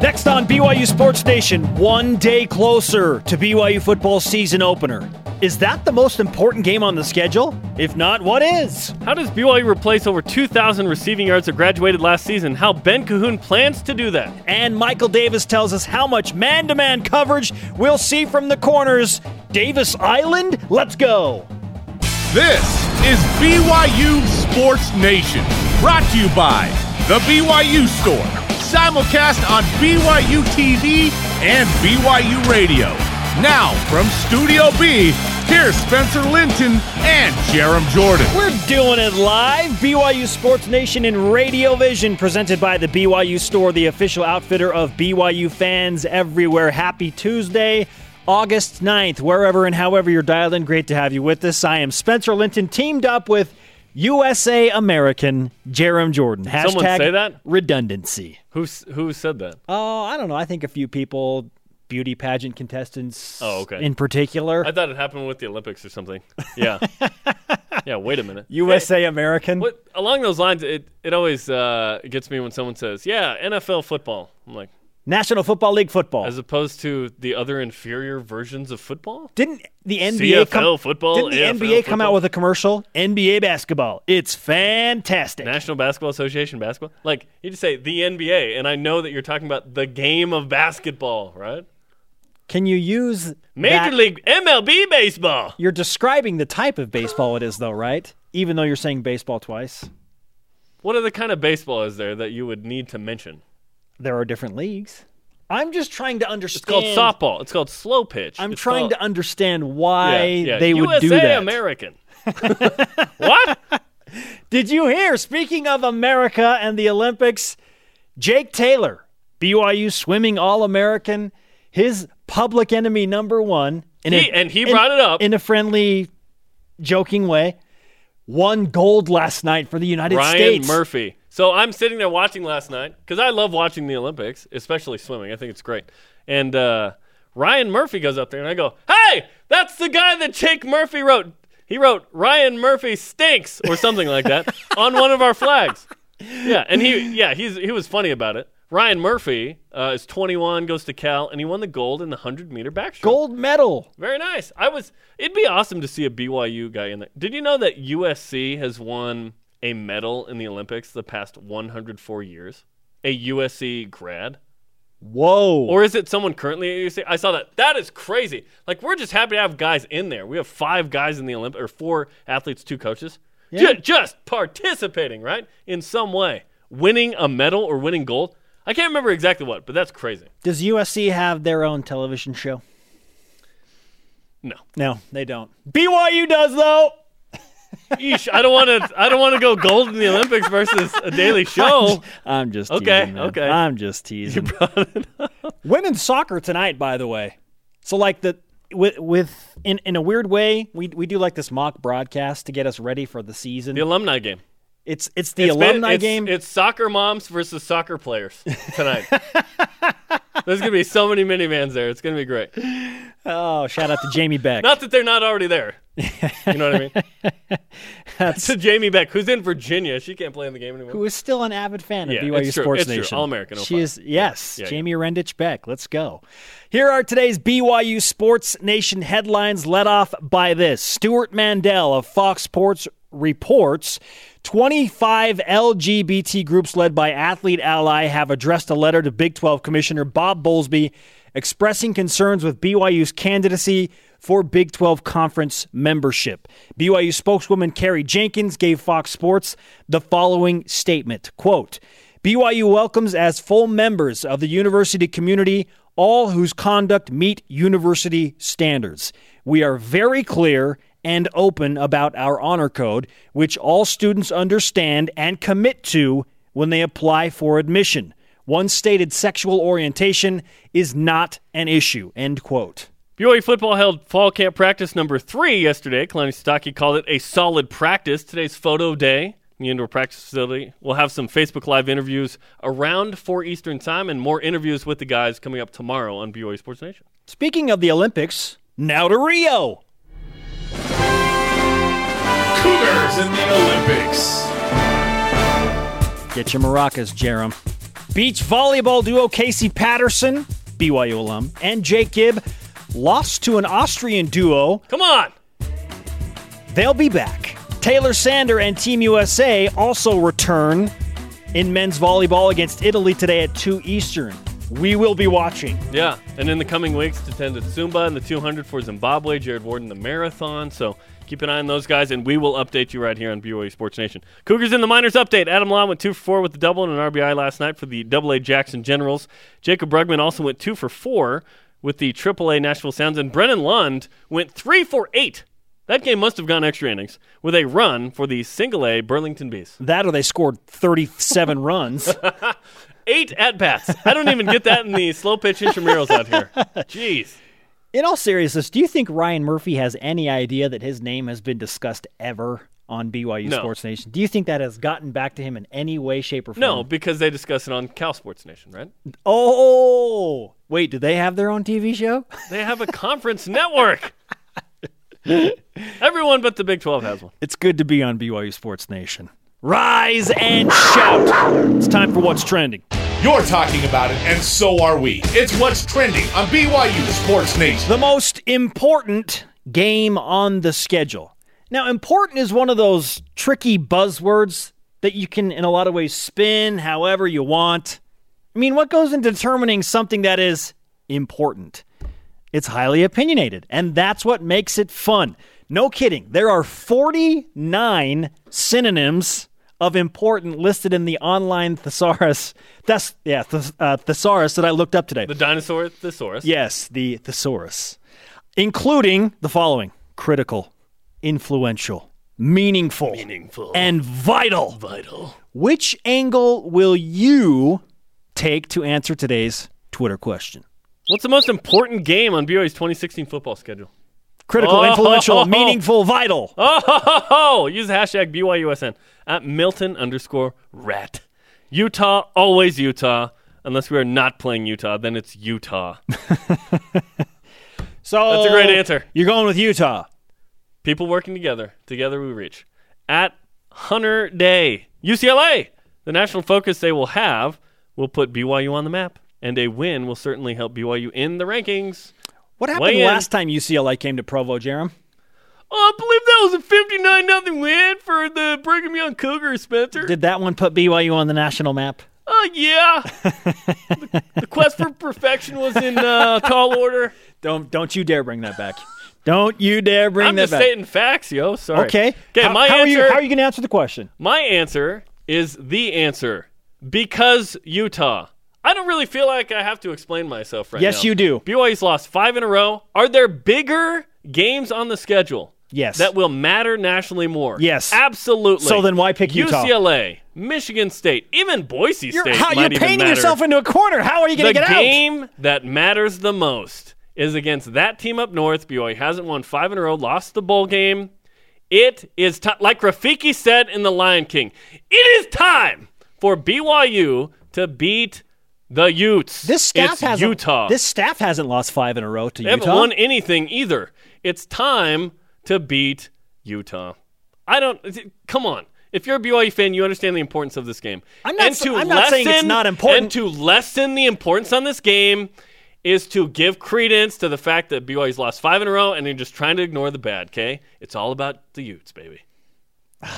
Next on BYU Sports Nation, one day closer to BYU football season opener. Is that the most important game on the schedule? If not, what is? How does BYU replace over 2,000 receiving yards that graduated last season? How Ben Cahoon plans to do that? And Michael Davis tells us how much man to man coverage we'll see from the corners. Davis Island, let's go. This is BYU Sports Nation, brought to you by The BYU Store, simulcast on BYU TV and BYU Radio. Now, from Studio B, here's Spencer Linton and Jarom Jordan. We're doing it live. BYU Sports Nation in Radio Vision, presented by the BYU Store, the official outfitter of BYU fans everywhere. Happy Tuesday, August 9th, wherever and however you're dialed in. Great to have you with us. I am Spencer Linton, teamed up with USA American Jarom Jordan. Hashtag Someone say that? redundancy. Who, who said that? Oh, I don't know. I think a few people beauty pageant contestants Oh, okay. in particular. I thought it happened with the Olympics or something. Yeah. yeah, wait a minute. USA American. What, along those lines, it, it always uh, gets me when someone says, yeah, NFL football. I'm like, National Football League football. as opposed to the other inferior versions of football? didn't the NBA CFL come, football, Didn't the AFL NBA come out with a commercial? NBA basketball. It's fantastic. National Basketball Association basketball? Like, you just say the NBA, and I know that you're talking about the game of basketball, right? Can you use Major League MLB baseball. You're describing the type of baseball it is, though, right? Even though you're saying baseball twice, What other kind of baseball is there that you would need to mention? There are different leagues. I'm just trying to understand. It's called softball. It's called slow pitch. I'm It's trying called- to understand why Yeah, yeah. they would USA do that. American. what? Did you hear? Speaking of America and the Olympics, Jake Taylor, BYU swimming All American, his public enemy number one, in He- and he brought it up. in a friendly, joking way, won gold last night for the United Ryan States. Murphy. So I'm sitting there watching last night because I love watching the Olympics, especially swimming. I think it's great. And uh, Ryan Murphy goes up there, and I go, "Hey, that's the guy that Jake Murphy wrote. He wrote Ryan Murphy stinks or something like that on one of our flags." Yeah, and he yeah he's he was funny about it. Ryan Murphy uh, is 21, goes to Cal, and he won the gold in the 100 meter backstroke. Gold medal. Very nice. I was. It'd be awesome to see a BYU guy in there. Did you know that USC has won a medal in the Olympics the past 104 years? A USC grad, Whoa. or is it someone currently at USC? I saw that. That is crazy. Like we're just happy to have guys in there. We have five guys in the Olympics, or four athletes, two coaches, Ju- just participating, right, in some way, winning a medal or winning gold. I can't remember exactly what, but that's crazy. Does USC have their own television show? No. No, they don't. BYU does, though. Yeesh, I don't want to. I don't want to go gold in the Olympics versus a daily show. I'm just Okay, teasing, man. okay. I'm just teasing. Women's soccer tonight, by the way. So like the with with in in a weird way, we we do like this mock broadcast to get us ready for the season. The alumni game. It's it's the It's been- alumni it's- game. It's soccer moms versus soccer players tonight. There's gonna be so many minivans there. It's gonna be great. oh, shout out to Jamie Beck. Not that they're not already there. You know what I mean? That's to Jamie Beck, who's in Virginia. She can't play in the game anymore. who is still an avid fan of Yeah, BYU. Sports It's. Nation. All-American She is yes, Yeah, yeah. Jamie Rendich Beck. Let's go. Here are today's BYU Sports Nation headlines led off by this. Stuart Mandel of Fox Sports reports 25 LGBT groups led by Athlete Ally have addressed a letter to Big 12 Commissioner Bob Bowlesby expressing concerns with BYU's candidacy for Big 12 conference membership. BYU spokeswoman Carrie Jenkins gave Fox Sports the following statement, quote, BYU welcomes as full members of the university community all whose conduct meet university standards. We are very clear and open about our honor code, which all students understand and commit to when they apply for admission. One stated sexual orientation is not an issue. End quote. BYU football held fall camp practice number three yesterday. Kalani Sitake called it a solid practice. Today's photo day in the indoor practice facility. We'll have some Facebook Live interviews around 4 Eastern Time and more interviews with the guys coming up tomorrow on BYU Sports Nation. Speaking of the Olympics, now to Rio. Cougars in the Olympics. Get your maracas, Jarom. Beach volleyball duo Casey Patterson, BYU alum, and Jake Gibb lost to an Austrian duo. Come on. They'll be back. Taylor Sander and Team USA also return in men's volleyball against Italy today at 2 Eastern. We will be watching. Yeah, and in the coming weeks, to tend to Zumba and the 200 for Zimbabwe, Jared Warden the marathon. So keep an eye on those guys, and we will update you right here on BYU Sports Nation. Cougars in the minors update. Adam Long went two for four with the double and an RBI last night for the AA Jackson Generals. Jaycob Brugman also went two for four with the AAA Nashville Sounds, and Brennan Lund went three for eight. That game must have gone extra innings with a run for the single A Burlington Bees. That or they scored 37 runs. Eight at bats. I don't even get that in the slow pitch intramurals out here. Jeez. In all seriousness, do you think Ryan Murphy has any idea that his name has been discussed ever on BYU No. Sports Nation? Do you think that has gotten back to him in any way, shape, or form? No, because they discuss it on Cal Sports Nation, right? Oh, wait, do they have their own TV show? They have a conference network. Everyone but the Big 12 has one. It's good to be on BYU Sports Nation. Rise and shout. It's time for what's trending. You're talking about it, and so are we. It's what's trending on BYU Sports Nation. The most important game on the schedule. Now, important is one of those tricky buzzwords that you can, in a lot of ways, spin however you want. I mean, what goes into determining something that is important? It's highly opinionated, and that's what makes it fun. No kidding. There are 49 synonyms of important listed in the online thesaurus. That's yeah, thes- uh, thesaurus that I looked up today. The dinosaur thesaurus. Yes, the thesaurus, including the following: critical, influential, meaningful, Meaningful. and vital. vital. Which angle will you take to answer today's Twitter question? What's the most important game on BYU's 2016 football schedule? Critical, Oh. influential, meaningful, vital. Oh, ho, ho, ho. use the hashtag BYUSN at Milton underscore rat. Utah, always Utah. Unless we are not playing Utah, then it's Utah. So That's a great answer. You're going with Utah. People working together. Together we reach. At Hunter Day, UCLA. The national focus they will have will put BYU on the map, and a win will certainly help BYU in the rankings. What happened Weigh in. last time UCLA came to Provo, Jarom? Oh, I believe that was a 59 nothing win for the Brigham Young Cougars, Spencer. Did that one put BYU on the national map? Oh, yeah. the, the quest for perfection was in uh, tall order. Don't don't you dare bring that back. Don't you dare bring that back. I'm just stating facts, yo. Sorry. Okay. Okay, How, my how answer. Are you, how are you going to answer the question? My answer is the answer because Utah. I don't really feel like I have to explain myself right now. Yes, you do. BYU's lost five in a row. Are there bigger games on the schedule? Yes. That will matter nationally more. Yes. Absolutely. So then why pick Utah? UCLA, Michigan State, even Boise You're, State. how, you're painting yourself into a corner. How are you going to get out? The game that matters the most is against that team up north. BYU hasn't won five in a row, lost the bowl game. It is ti like Rafiki said in The Lion King. It is time for BYU to beat the Utes. This staff it's hasn't. Utah. This staff hasn't lost five in a row to they Utah. haven't won anything either. It's time to beat Utah. I don't. Come on. If you're a BYU fan, you understand the importance of this game. I'm not And to I'm not saying it's not important. And to lessen the importance on this game is to give credence to the fact that BYU's lost five in a row, and you're just trying to ignore the bad. Okay, it's all about the Utes, baby.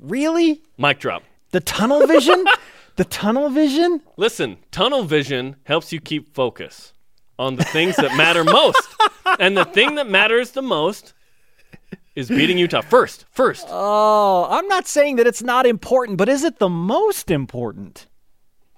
really? Mic drop. The tunnel vision? the tunnel vision? Listen, tunnel vision helps you keep focus on the things that matter most, and the thing that matters the most is beating Utah first. First. Oh, I'm not saying that it's not important, but is it the most important?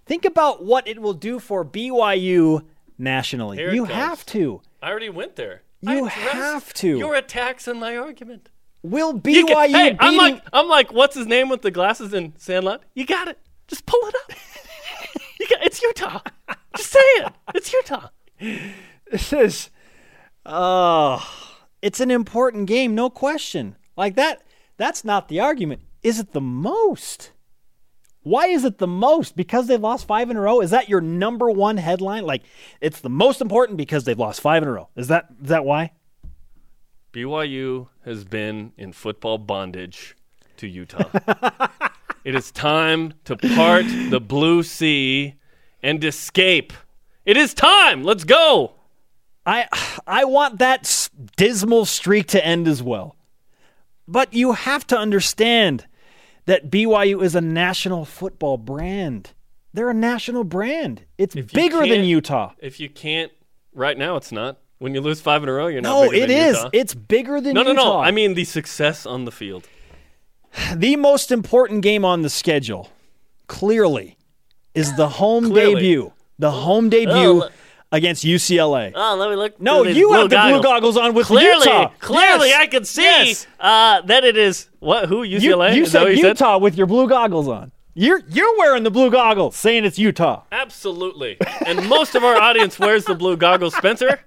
Think about what it will do for BYU nationally. Here you have to. I already went there. You have to. Your attacks on my argument. Will BYU can- hey, beating I'm like, I'm like, what's his name with the glasses in Sandlot? You got it. Just pull it up. you got, it's Utah. Just say it. It's Utah. This is, oh, it's an important game, no question. Like that, that's not the argument. Is it the most? Why is it the most? Because they've lost five in a row? Is that your number one headline? Like, it's the most important because they've lost five in a row. Is that is that why? BYU has been in football bondage to Utah. it is time to part the blue sea and escape. It is time. Let's go. I I want that dismal streak to end as well. But you have to understand that BYU is a national football brand. They're a national brand. It's bigger than Utah. If you can't, right now it's not. When you lose five in a row, you're not. No, bigger it is. Utah. It's It's bigger than no, no, Utah. no. I mean the success on the field. the most important game on the schedule, clearly, is the home Clearly. debut. The home debut Oh, against UCLA. Oh, let me look. No, you have the goggles. blue goggles on with Clearly, Utah. clearly, Yes. I can see Yes. uh, that it is what? Who You, UCLA? you that said you Utah with your blue goggles on. You're you're wearing the blue goggles, saying it's Utah. Absolutely. And most of our audience wears the blue goggles. Spencer.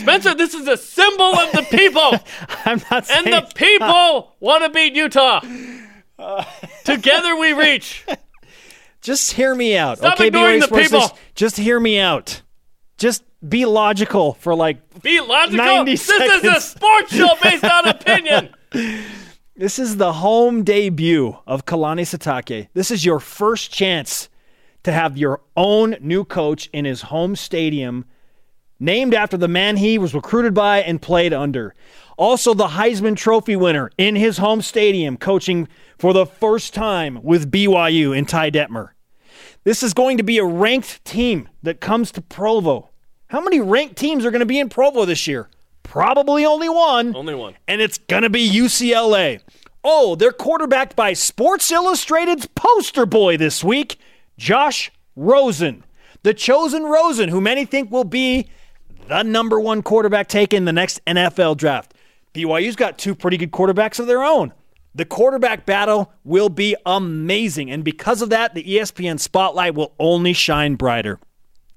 Spencer, this is a symbol of the people, I'm not saying. and the people want to beat Utah. Together we reach. just hear me out, Stop okay? ignoring BYU the people. Just hear me out. Just be logical for like. Be logical. 90 this is a sports show based on opinion. This is the home debut of Kalani Sitake. This is your first chance to have your own new coach in his home stadium, named after the man he was recruited by and played under. Also, the Heisman Trophy winner in his home stadium, coaching for the first time with BYU in Ty Detmer. This is going to be a ranked team that comes to Provo. How many ranked teams are going to be in Provo this year? Probably only one Only one. and it's going to be UCLA. Oh, they're quarterbacked by Sports Illustrated's poster boy this week, Josh Rosen. The chosen Rosen, who many think will be the number one quarterback taken in the next NFL draft. BYU's got two pretty good quarterbacks of their own. The quarterback battle will be amazing, and because of that, the ESPN spotlight will only shine brighter.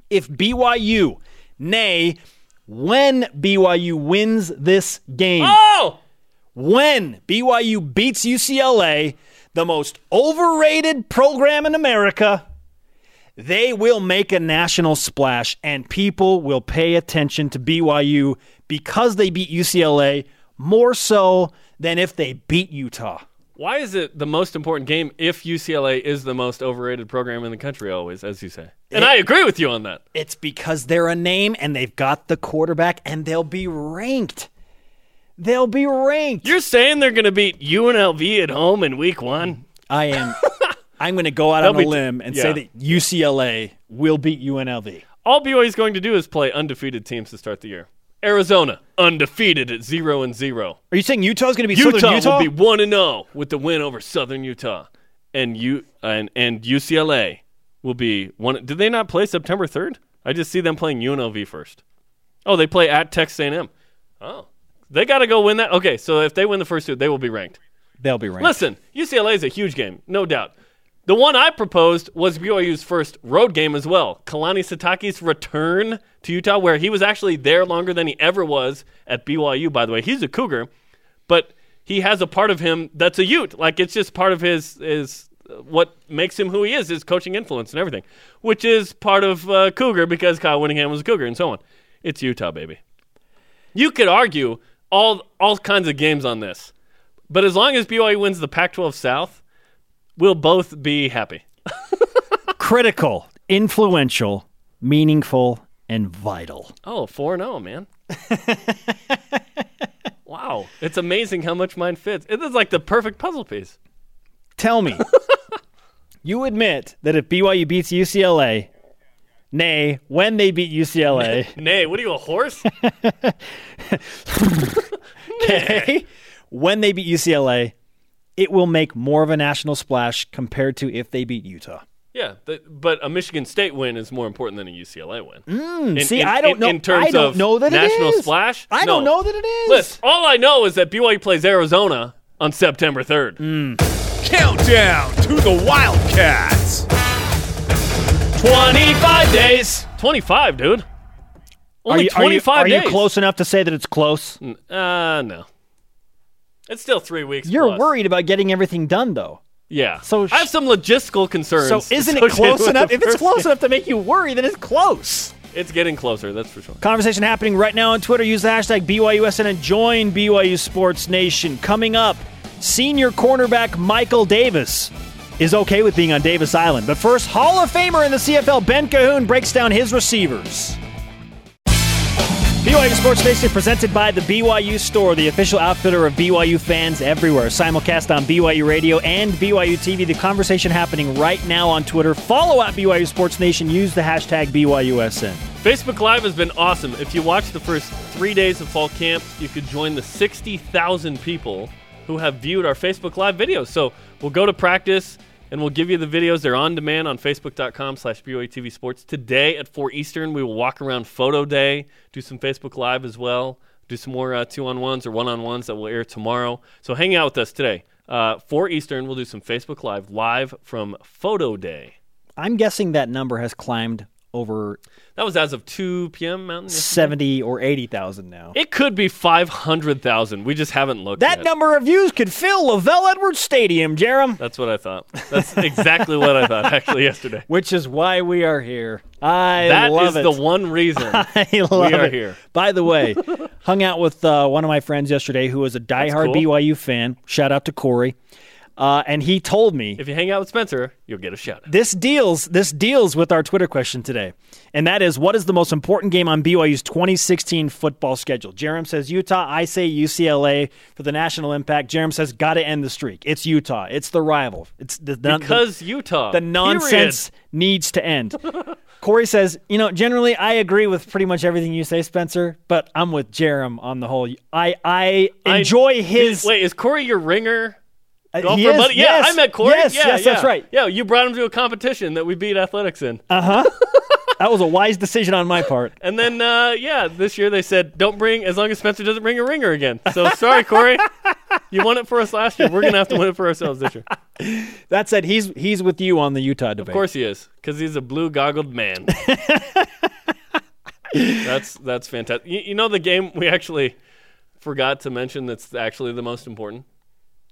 If BYU, nay, when BYU wins this game, Oh, when BYU beats UCLA, the most overrated program in America, they will make a national splash and people will pay attention to BYU because they beat UCLA more so than if they beat Utah. why is it the most important game if UCLA is the most overrated program in the country? Always, as you say, and I agree with you on that. It's because they're a name and they've got the quarterback and they'll be ranked. They'll be ranked. You're saying they're going to beat UNLV at home in Week One? I am. I'm going to go out They'll on a be- limb and yeah. say that UCLA will beat UNLV. All BYU is going to do is play undefeated teams to start the year. Arizona undefeated at zero and zero. Are you saying Utah's going to be Utah, Southern Utah? will be one and zero with the win over Southern Utah, and U and and UCLA will be one. Did they not play September third? I just see them playing UNLV first. Oh, they play at Texas A&M. Oh, they got to go win that. Okay, so if they win the first two, they will be ranked. They'll be ranked. Listen, UCLA is a huge game, no doubt. The one I proposed was BYU's first road game as well. Kalani Sitake's return to Utah, where he was actually there longer than he ever was at BYU, by the way. He's a Cougar, but he has a part of him that's a Ute. Like, it's just part of his, his what makes him who he is, his coaching influence and everything, which is part of uh, Cougar because Kyle Whittingham was a Cougar and so on. It's Utah, baby. You could argue all all kinds of games on this. But as long as BYU wins the Pac 12 South, we'll both be happy. Critical, influential, meaningful, and vital. Oh, 4 0, man. wow. It's amazing how much mine fits. It is like the perfect puzzle piece. Tell me, you admit that if BYU beats UCLA, nay, when they beat UCLA, Nay, what are you, a horse? okay, when they beat UCLA, it will make more of a national splash compared to if they beat Utah. yeah, the, but a Michigan State win is more important than a UCLA win. In- See, in- I don't in- know. In terms I don't of know that national it is. splash, I No. don't know that it is. Listen, all I know is that BYU plays Arizona on September 3rd. Countdown to the Wildcats. 25 days. 25, dude. Are Only you, are you- 25 are you days. close enough to say that it's close? Uh, no. It's still three weeks. You're plus. worried about getting everything done, though. Yeah. So sh- I have some logistical concerns. So isn't it close enough? If it's close enough to make you worry, then it's close. it's getting closer. That's for sure. Conversation happening right now on Twitter. Use the hashtag BYUSN and join BYU Sports Nation. Coming up, senior cornerback Michael Davis is okay with being on Davis Island. But first, Hall of Famer in the CFL, Ben Cahoon, breaks down his receivers. BYU Sports Nation presented by the BYU Store, the official outfitter of BYU fans everywhere. Simulcast on BYU Radio and BYU TV. The conversation happening right now on Twitter. Follow at BYU Sports Nation. Use the hashtag BYUSN. Facebook Live has been awesome. If you watch the first three days of fall camp, you could join the 60,000 people who have viewed our Facebook Live videos. So we'll go to practice and we'll give you the videos. They're on demand on facebook.com slash TV Sports. Today at 4 Eastern, we will walk around Photo Day, do some Facebook Live as well, do some more uh, two-on-ones or one-on-ones that will air tomorrow. So hang out with us today. Uh, 4 Eastern, we'll do some Facebook Live, live from Photo Day. I'm guessing that number has climbed over That was as of 2 p.m. Mountain. yesterday. 70 or 80,000 now. It could be 500,000. We just haven't looked That yet. number of views could fill LaVell Edwards Stadium, Jarom. That's what I thought. That's exactly what I thought actually yesterday. Which is why we are here. I That love is it. the one reason. I love are it. here. By the way, hung out with uh, one of my friends yesterday who was a diehard cool. BYU fan. Shout out to Corey. Uh, and he told me If you hang out with Spencer, you'll get a shout out. this deals this deals with our Twitter question today, and that is what is the most important game on BYU's 2016 football schedule? Jarom says Utah. I say UCLA for the national impact. Jarom says got to end the streak. It's Utah. It's the rival. It's the, the Because Utah. the nonsense needs to end. Corey says, you know, generally I agree with pretty much everything you say, Spencer, but I'm with Jarom on the whole. I I Period. I- enjoy his. Wait, is Corey your ringer? Uh, Golfer he is, buddy? Yeah, yes, I met Corey. Yes, yeah, yes, yeah. that's right. Yeah, you brought him to a competition that we beat athletics in. Uh huh. that was a wise decision on my part. And then, uh, yeah, this year they said, don't bring, as long as Spencer doesn't bring a ringer again. So sorry, Corey. you won it for us last year. We're going to have to win it for ourselves this year. That said, he's he's with you on the Utah debate. Of course he is, because he's a blue goggled man. that's that's fantastic. You, you know the game we actually forgot to mention that's actually the most important.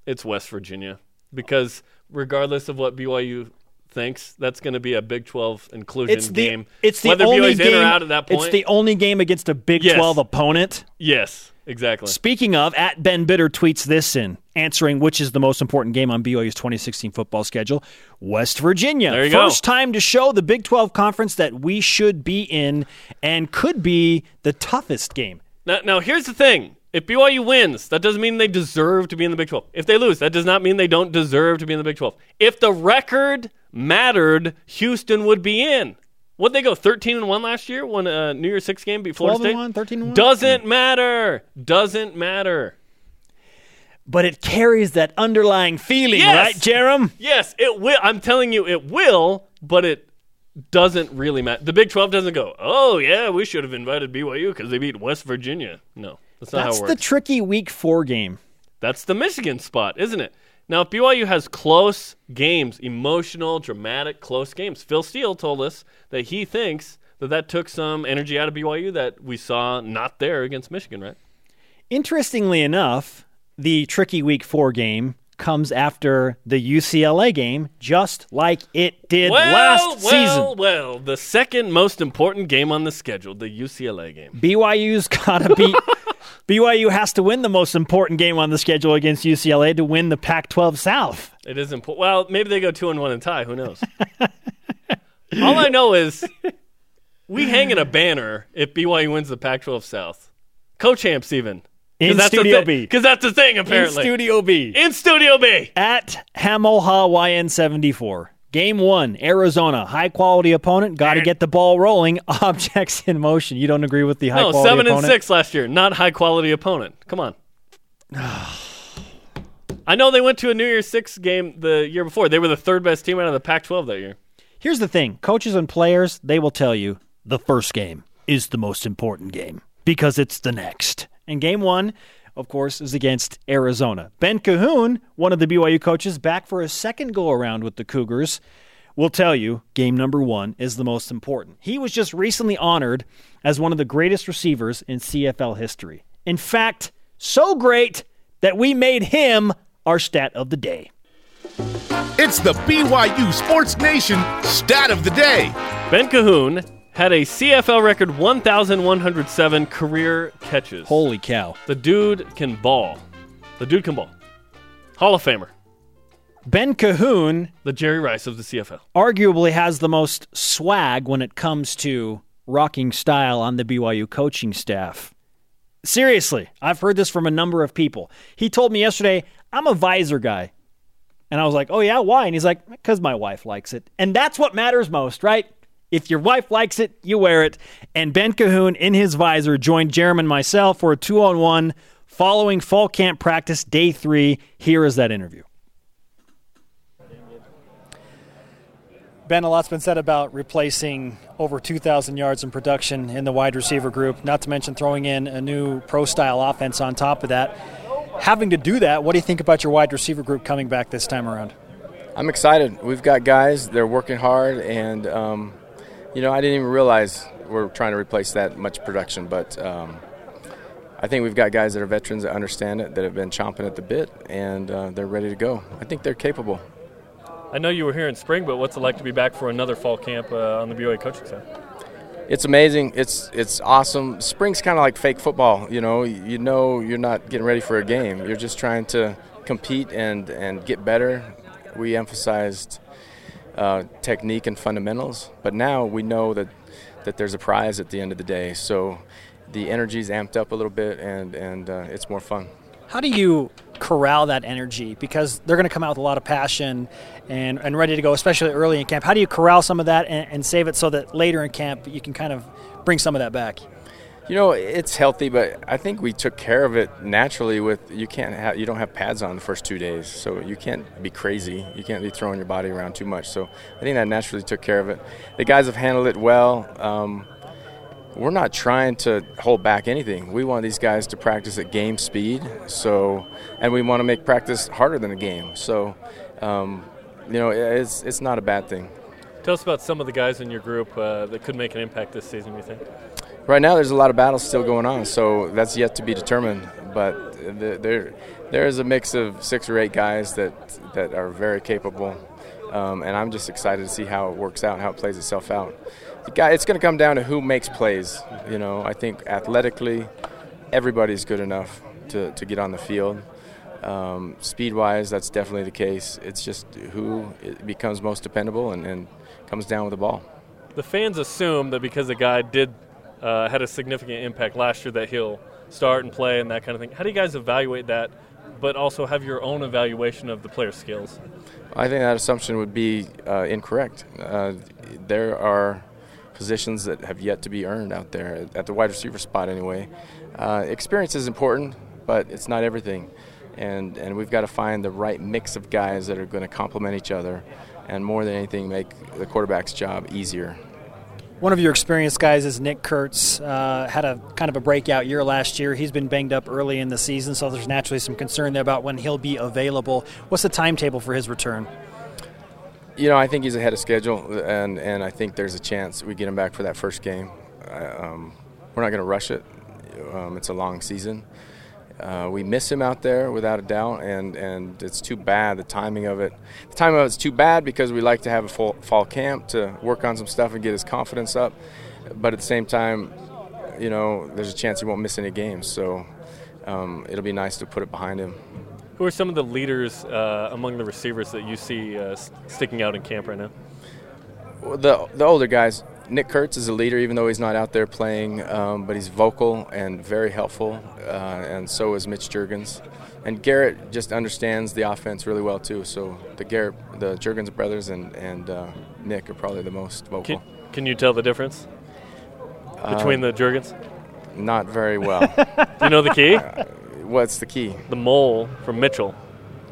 It's West Virginia because regardless of what BYU thinks, that's going to be a Big Twelve inclusion It's the game. it's the Whether only BYU's game. in or out at that point. It's the only game against a Big Yes. 12 opponent. yes, exactly. Speaking of, at Ben Bitter tweets this in answering which is the most important game on BYU's 2016 football schedule. West Virginia. There you go. First time to show the Big 12 conference that we should be in and could be the toughest game. Now, now here's the thing. If BYU wins, that doesn't mean they deserve to be in the Big 12. If they lose, that does not mean they don't deserve to be in the Big 12. If the record mattered, Houston would be in. What they go 13 and 1 last year? Won a New Year's 6 game beat Florida 12 and State? 1, 13 and 1? Doesn't matter. Doesn't matter. But it carries that underlying feeling, Yes. right, Jarom? Yes, it will. I'm telling you, it will, but it doesn't really matter. The Big 12 doesn't go, oh, yeah, we should have invited BYU because they beat West Virginia. No, that's not That's how it the tricky week four game. That's the Michigan spot, isn't it? Now, if BYU has close games, emotional, dramatic, close games, Phil Steele told us that he thinks that that took some energy out of BYU that we saw not there against Michigan, right? Interestingly enough, the tricky week four game comes after the UCLA game, just like it did Well, last well, season. well, the second most important game on the schedule, the UCLA game. BYU's got to beat. BYU has to win the most important game on the schedule against UCLA to win the Pac-12 South. It is important. Well, maybe they go two and one and tie. Who knows? All I know is we hang in a banner if BYU wins the Pac-12 South. Co-champs even. In Studio B. Because that's the thing, apparently. In Studio B In Studio B. at Hamoha YN74. Game one, Arizona, high quality opponent. Got to get the ball rolling. Objects in motion. You don't agree with the high quality? No, quality seven opponent? and six last year. Not high quality opponent. Come on. I know they went to a New Year's Six game the year before. They were the third best team out of the Pac-12 that year. Here's the thing coaches and players, they will tell you the first game is the most important game because it's the next. And game one, of course, is against Arizona. Ben Cahoon, one of the BYU coaches, back for a second go around with the Cougars, will tell you game number one is the most important. He was just recently honored as one of the greatest receivers in CFL history. In fact, so great that we made him our stat of the day. It's the BYU Sports Nation stat of the day. Ben Cahoon had a CFL record 1,107 career catches. Holy cow. The dude can ball. The dude can ball. Hall of Famer. Ben Cahoon The Jerry Rice of the CFL. arguably has the most swag when it comes to rocking style on the BYU coaching staff. Seriously, I've heard this from a number of people. He told me yesterday, I'm a visor guy. And I was like, oh, yeah, why? And he's like, because my wife likes it. And that's what matters most, right? If your wife likes it, you wear it. And Ben Cahoon in his visor joined Jeremy and myself for a two on one following fall camp practice day three. Here is that interview. Ben, a lot's been said about replacing over 2,000 yards in production in the wide receiver group, not to mention throwing in a new pro style offense on top of that. Having to do that, what do you think about your wide receiver group coming back this time around? I'm excited. We've got guys, they're working hard, and, um, you know, I didn't even realize we're trying to replace that much production, but um, I think we've got guys that are veterans that understand it, that have been chomping at the bit, and uh, they're ready to go. I think they're capable. I know you were here in spring, but what's it like to be back for another fall camp uh, on the BYU coaching staff? It's amazing. It's it's awesome. Spring's kind of like fake football. You know, you know you're not getting ready for a game. You're just trying to compete and and get better. We emphasized uh, technique and fundamentals, but now we know that that there's a prize at the end of the day. So the energy's amped up a little bit, and and uh, it's more fun. How do you corral that energy? Because they're going to come out with a lot of passion and, and ready to go, especially early in camp. How do you corral some of that and, and save it so that later in camp you can kind of bring some of that back? You know, it's healthy, but I think we took care of it naturally. With you can't have you don't have pads on the first two days, so you can't be crazy. You can't be throwing your body around too much. So I think that naturally took care of it. The guys have handled it well. Um, we're not trying to hold back anything. We want these guys to practice at game speed. So, and we want to make practice harder than a game. So, um, you know, it's it's not a bad thing. Tell us about some of the guys in your group uh, that could make an impact this season. You think? Right now, there's a lot of battles still going on, so that's yet to be determined. But the, there, there is a mix of six or eight guys that that are very capable, um, and I'm just excited to see how it works out, how it plays itself out. The guy, it's going to come down to who makes plays. You know, I think athletically, everybody's good enough to, to get on the field. Um, speed wise, that's definitely the case. It's just who becomes most dependable and, and comes down with the ball. The fans assume that because the guy did uh, had a significant impact last year that he'll start and play and that kind of thing. How do you guys evaluate that, but also have your own evaluation of the player's skills? I think that assumption would be uh, incorrect. Uh, there are positions that have yet to be earned out there at the wide receiver spot, anyway. Uh, experience is important, but it's not everything, and and we've got to find the right mix of guys that are going to complement each other, and more than anything, make the quarterback's job easier. One of your experienced guys is Nick Kurtz. Uh, had a kind of a breakout year last year. He's been banged up early in the season, so there's naturally some concern there about when he'll be available. What's the timetable for his return? You know, I think he's ahead of schedule, and, and I think there's a chance we get him back for that first game. Um, we're not going to rush it. Um, it's a long season. Uh, we miss him out there without a doubt, and, and it's too bad the timing of it. The timing of it's too bad because we like to have a full, fall camp to work on some stuff and get his confidence up. But at the same time, you know, there's a chance he won't miss any games. So um, it'll be nice to put it behind him. Who are some of the leaders uh, among the receivers that you see uh, sticking out in camp right now? The the older guys. Nick Kurtz is a leader, even though he's not out there playing, um, but he's vocal and very helpful, uh, and so is Mitch Juergens. And Garrett just understands the offense really well too. So the Garrett, the Juergens brothers, and and uh, Nick are probably the most vocal. Can, can you tell the difference between the Juergens? Not very well. Do you know the key? What's the key? The mole from Mitchell.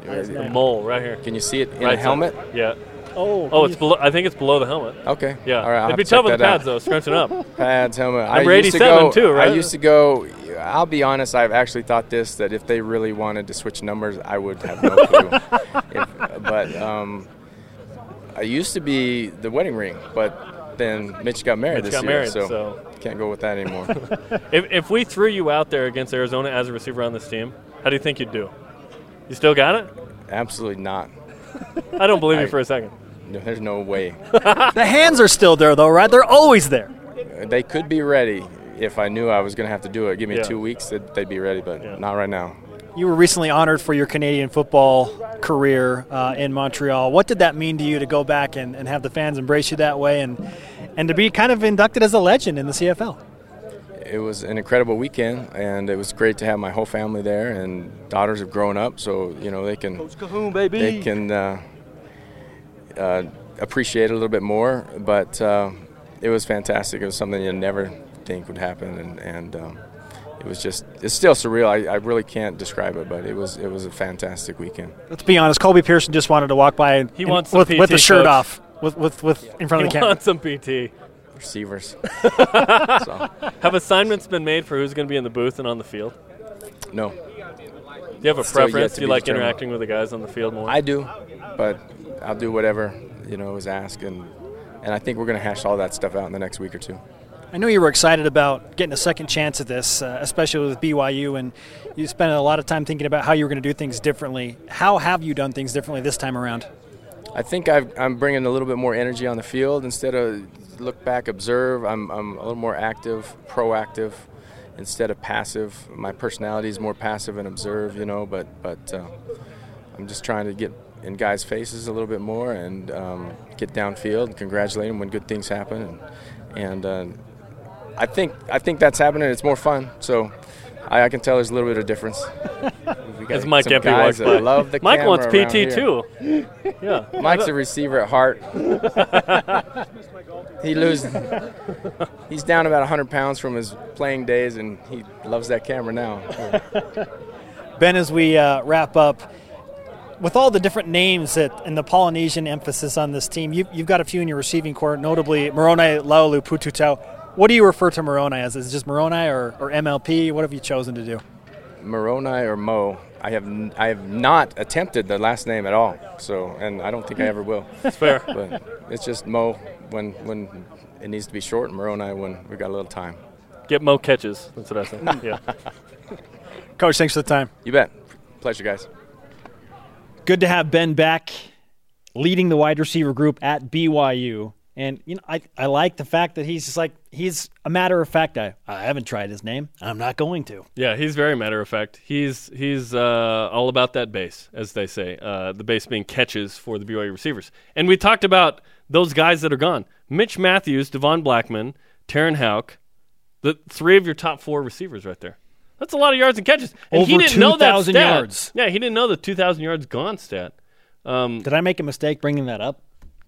The mole right here. Can you see it in right the helmet? side. Yeah. Oh, Oh, it's below. I think it's below the helmet. Okay. Yeah. All right. I'll It'd be have to check tough with the that out. pads though, scrunching up. pads, helmet. Number I used to 87 go, too, right? I used to go. I'll be honest. I've actually thought this that if they really wanted to switch numbers, I would have no clue. if, but um, I used to be the wedding ring, but then Mitch got married Mitch this got year, married, so, so- can't go with that anymore. If, if we threw you out there against Arizona as a receiver on this team, how do you think you'd do? You still got it? Absolutely not. I don't believe you for a second. No, there's no way. the hands are still there, though, right? They're always there. they could be ready if I knew I was going to have to do it. Give me Yeah. two weeks, they'd, they'd be ready, but Yeah. not right now. You were recently honored for your Canadian football career uh, in Montreal. What did that mean to you to go back and, and have the fans embrace you that way and, and to be kind of inducted as a legend in the CFL? It was an incredible weekend, and it was great to have my whole family there. And daughters have grown up, so you know they can Cahoon, baby. they can uh, uh, appreciate it a little bit more. But uh, it was fantastic. It was something you never think would happen, and, and um, it was just it's still surreal. I, I really can't describe it, but it was it was a fantastic weekend. Let's be honest. Colby Pearson just wanted to walk by and, He and- wants some with, with the shirt coach. off, with, with, with in front He of the camera. wants some PT. Receivers. so, Have assignments been made for who's going to be in the booth and on the field? no, Do you have a preference? Do you like determined. interacting with the guys on the field more? I do, but I'll do whatever you know is asked, and and I think we're going to hash all that stuff out in the next week or two. I know you were excited about getting a second chance at this, uh, especially with BYU, and you spent a lot of time thinking about how you were going to do things differently. How have you done things differently this time around? I think I've, I'm bringing a little bit more energy on the field instead of look back, observe. I'm, I'm a little more active, proactive instead of passive. My personality is more passive and observe, you know. But but uh, I'm just trying to get in guys' faces a little bit more and um, get downfield and congratulate them when good things happen. And, and uh, I think I think that's happening. It's more fun. So. I, I can tell there's a little bit of difference. As Mike Empey walks by. love the Mike wants PT here. too. Yeah. Mike's a receiver at heart. he loses. He's down about 100 pounds from his playing days, and he loves that camera now. Ben, as we uh, wrap up, with all the different names that and the Polynesian emphasis on this team, you, you've got a few in your receiving core, notably Moroni Laulu Pututau. What do you refer to Moroni as? Is it just Moroni or, or MLP? What have you chosen to do? Moroni or Mo, I have n- I have not attempted the last name at all. So, and I don't think I ever will. That's fair. But it's just Mo when when it needs to be short, and Moroni when we've got a little time. Get Mo catches. That's what I say. Yeah. Coach, thanks for the time. You bet. Pleasure, guys. Good to have Ben back leading the wide receiver group at BYU. And you know, I, I like the fact that he's just like he's a matter of fact guy. I haven't tried his name. I'm not going to. Yeah, he's very matter of fact. He's he's uh, all about that base, as they say. Uh, the base being catches for the BYU receivers. And we talked about those guys that are gone: Mitch Mathews, Devon Blackman, Terenn Houk, the three of your top four receivers right there. That's a lot of yards and catches. And he Over didn't know that 2,000 stat. yards. Yeah, he didn't know the 2,000 yards gone stat. Um, Did I make a mistake bringing that up?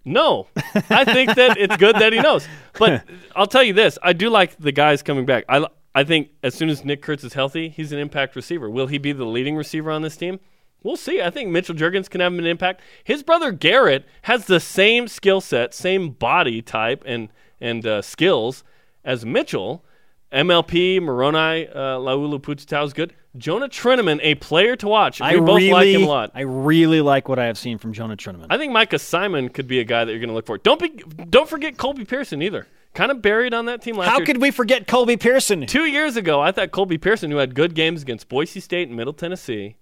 No, I think that it's good that he knows. But I'll tell you this: I do like the guys coming back. I I think as soon as Nick Kurtz is healthy, he's an impact receiver. Will he be the leading receiver on this team? We'll see. I think Mitchell Juergens can have an impact. His brother Garrett has the same skill set, same body type, and and uh, skills as Mitchell. MLP Moroni uh, Laulu Pututau is good. Jonah Trinnaman, a player to watch. We I both really, like him a lot. I really like what I have seen from Jonah Trinnaman. I think Micah Simon could be a guy that you're going to look for. Don't be, don't forget Colby Pearson either. Kind of buried on that team last How year. could we forget Colby Pearson? Two years ago, I thought Colby Pearson, who had good games against Boise State and Middle Tennessee,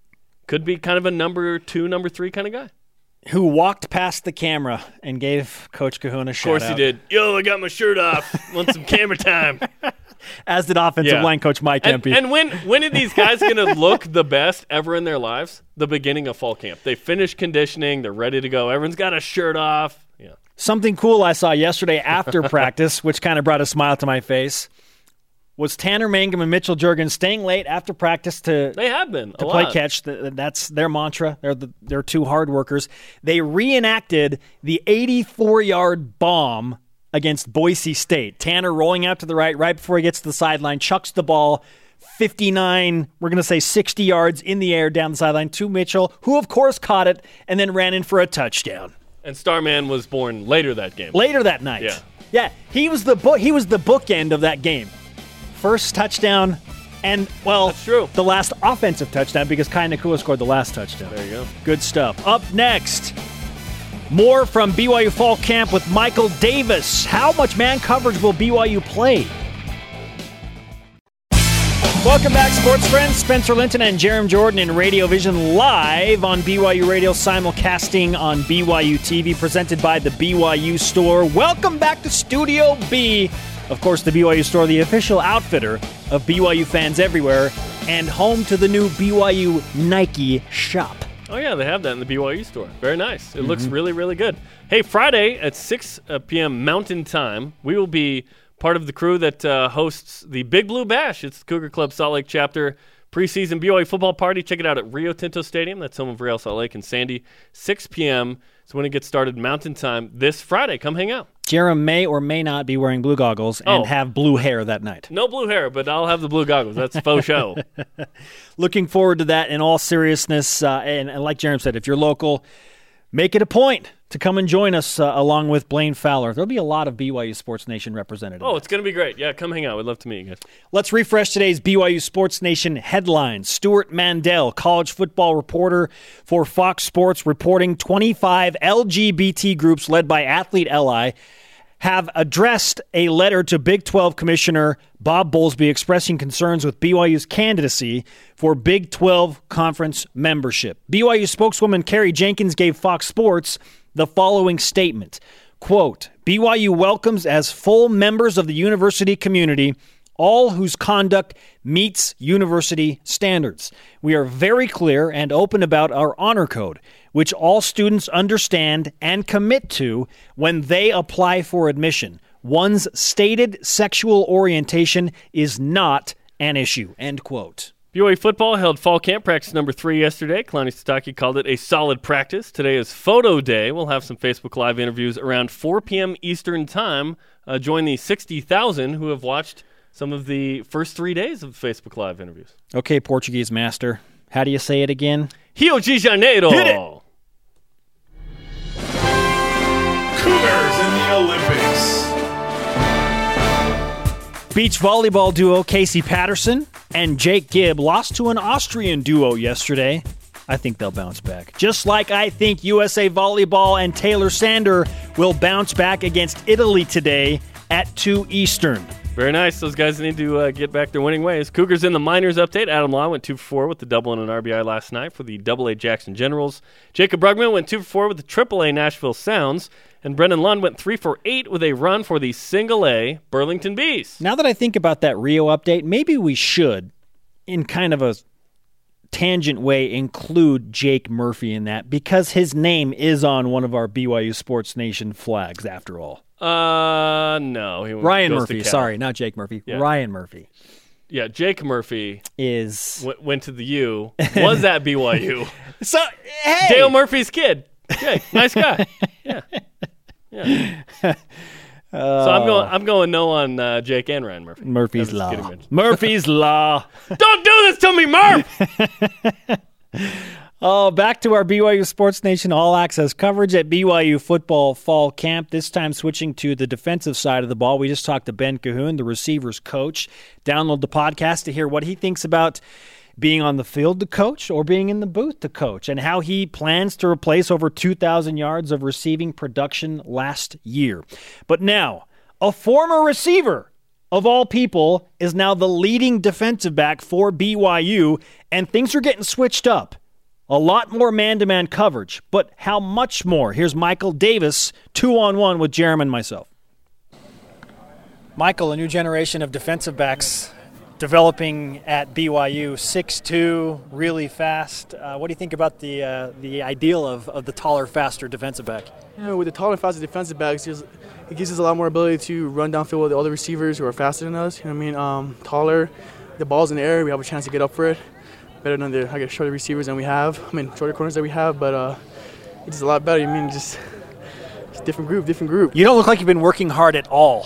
could be kind of a number two, number three kind of guy. Who walked past the camera and gave Coach Cahoon a shirt? Of course out. he did. Yo, I got my shirt off. Want some camera time? As did offensive Yeah. line coach Mike And, Empey. and when when are these guys going to look the best ever in their lives? The beginning of fall camp. They finish conditioning. They're ready to go. Everyone's got a shirt off. Yeah. Something cool I saw yesterday after practice, which kind of brought a smile to my face, was Tanner Mangum and Mitchell Juergens staying late after practice to They have been. to play lot. catch. That's their mantra. They're the, they're two hard workers. They reenacted the 84 yard bomb against Boise State. Tanner rolling out to the right right before he gets to the sideline, chucks the ball 59, we're going to say 60 yards in the air down the sideline to Mitchell, who of course caught it and then ran in for a touchdown. And Starman was born later that game. Later that night. Yeah. Yeah, he was the book he was the bookend of that game. First touchdown and well, That's true. the last offensive touchdown because Kai Nakua scored the last touchdown. There you go. Good stuff. Up next, more from BYU Fall Camp with Michael Davis. How much man coverage will BYU play? Welcome back, sports friends. Spencer Linton and Jarom Jordan in Radio Vision live on BYU Radio, simulcasting on BYU TV, presented by the BYU Store. Welcome back to Studio B. Of course, the BYU Store, the official outfitter of BYU fans everywhere. and home to the new BYU Nike shop. Oh yeah, they have that in the BYU store. Very nice. It Mm-hmm. looks really, really good. Hey, Friday at 6 uh, p.m. Mountain Time, we will be part of the crew that uh, hosts the Big Blue Bash. It's the Cougar Club Salt Lake chapter preseason BYU football party. Check it out at Rio Tinto Stadium. That's home of Real Salt Lake and Sandy. 6 p.m. is when it gets started. Mountain Time this Friday. Come hang out. Jarom may or may not be wearing blue goggles and Oh. have blue hair that night. No blue hair, but I'll have the blue goggles. That's faux show. Looking forward to that in all seriousness. Uh, and, and like Jarom said, if you're local, make it a point to come and join us uh, along with Blaine Fowler. There'll be a lot of BYU Sports Nation representatives. Oh, it's going to be great. Yeah, come hang out. We'd love to meet you guys. Let's refresh today's BYU Sports Nation headlines. Stewart Mandel, college football reporter for Fox Sports, reporting 25 LGBT groups led by Athlete Ally have addressed a letter to Big 12 Commissioner Bob Bowlesby expressing concerns with BYU's candidacy for Big 12 conference membership. BYU spokeswoman Carrie Jenkins gave Fox Sports the following statement quote BYU welcomes as full members of the university community all whose conduct meets university standards. We are very clear and open about our honor code, which all students understand and commit to when they apply for admission. One's stated sexual orientation is not an issue. End quote. BYU football held fall camp practice number three yesterday. Kalani Sitake called it a solid practice. Today is photo day. We'll have some Facebook Live interviews around 4 p.m. Eastern Time. Uh, join the 60,000 who have watched some of the first three days of Facebook Live interviews. Okay, Portuguese master. How do you say it again? Rio de Janeiro. Beach volleyball duo Casey Patterson and Jake Gibb lost to an Austrian duo yesterday. I think they'll bounce back. Just like I think USA Volleyball and Taylor Sander will bounce back against Italy today at 2 Eastern. Very nice. Those guys need to uh, get back their winning ways. Cougars in the minors update. Adam Law went 2 for 4 with the double and an RBI last night for the double A Jackson Generals. Jaycob Brugman went 2 for 4 with the triple A Nashville Sounds. And Brennan Lund went 3 for 8 with a run for the single A Burlington Bees. Now that I think about that Rio update, maybe we should, in kind of a tangent way, include Jake Murphy in that because his name is on one of our BYU Sports Nation flags, after all. Uh, no. He Ryan Murphy, sorry, not Jake Murphy. Yeah. Ryan Murphy Yeah, Jake Murphy is. w- went to the U, was at BYU. So, hey! Dale Murphy's kid. Jake, nice guy. Yeah. Yeah. so I'm going. I'm going no on uh, Jake and Ryan Murphy. Murphy's Law. Murphy's Law. Don't do this to me, Murph. Oh, back to our BYU Sports Nation All Access coverage at BYU Football Fall Camp. This time switching to the defensive side of the ball. We just talked to Ben Cahoon, the receivers coach. Download the podcast to hear what he thinks about being on the field to coach or being in the booth to coach and how he plans to replace over 2,000 yards of receiving production last year. But now, a former receiver of all people, is now the leading defensive back for BYU, and things are getting switched up. A lot more man to man coverage, but how much more? Here's Michael Davis, two on one with Jeremy and myself. Michael, a new generation of defensive backs developing at BYU, 6'2, really fast. Uh, what do you think about the uh, the ideal of, of the taller, faster defensive back? You know, with the taller faster defensive backs, it gives us a lot more ability to run downfield with all the other receivers who are faster than us. You know what I mean? Um, taller, the ball's in the air, we have a chance to get up for it. Better than the I guess shorter receivers than we have. I mean, shorter corners that we have, but uh, it's a lot better. I mean, just, just different group, different group. You don't look like you've been working hard at all.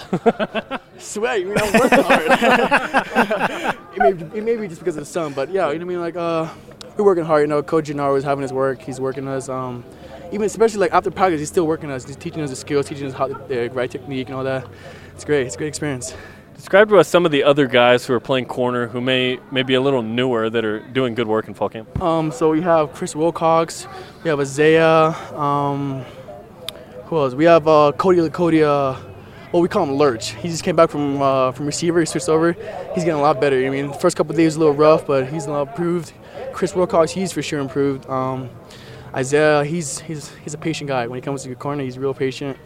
Sweat, you mean I'm working hard. it, may be, it may be just because of the sun, but yeah, you know what I mean? Like, uh, we're working hard. You know, Coach Jernaro is having his work. He's working us. Um, even especially like after practice, he's still working us. He's teaching us the skills, teaching us how the right technique and all that. It's great. It's a great experience. Describe to us some of the other guys who are playing corner who may, may be a little newer that are doing good work in fall camp. Um, so we have Chris Wilcox, we have Isaiah, um, who else? We have uh, Cody, Cody, uh, well, we call him Lurch. He just came back from uh, from receiver, he switched over. He's getting a lot better. I mean, first couple days a little rough, but he's a lot improved. Chris Wilcox, he's for sure improved. Um, Isaiah, he's he's he's a patient guy. When he comes to corner, he's real patient.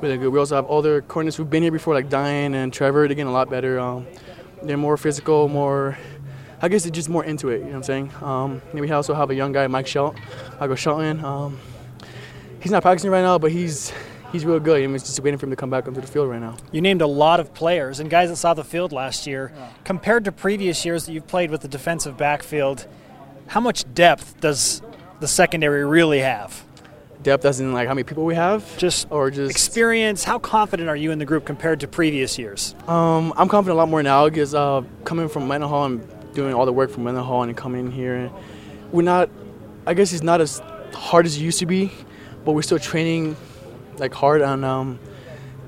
Really good. We also have other corners who've been here before, like Dayan and Trevor. They're getting a lot better. Um, they're more physical, more I guess they're just more into it. You know what I'm saying? Um, and we also have a young guy, Mike Shelt, Michael Shelton. Um, he's not practicing right now, but he's he's real good. I'm just waiting for him to come back onto the field right now. You named a lot of players and guys that saw the field last year. Compared to previous years that you've played with the defensive backfield, how much depth does the secondary really have? Depth as in like how many people we have, Just or just experience. How confident are you in the group compared to previous years? Um, I'm confident a lot more now because uh, coming from Mendenhall and doing all the work from Mendenhall and coming in here, we're not. I guess it's not as hard as it used to be, but we're still training like hard and um,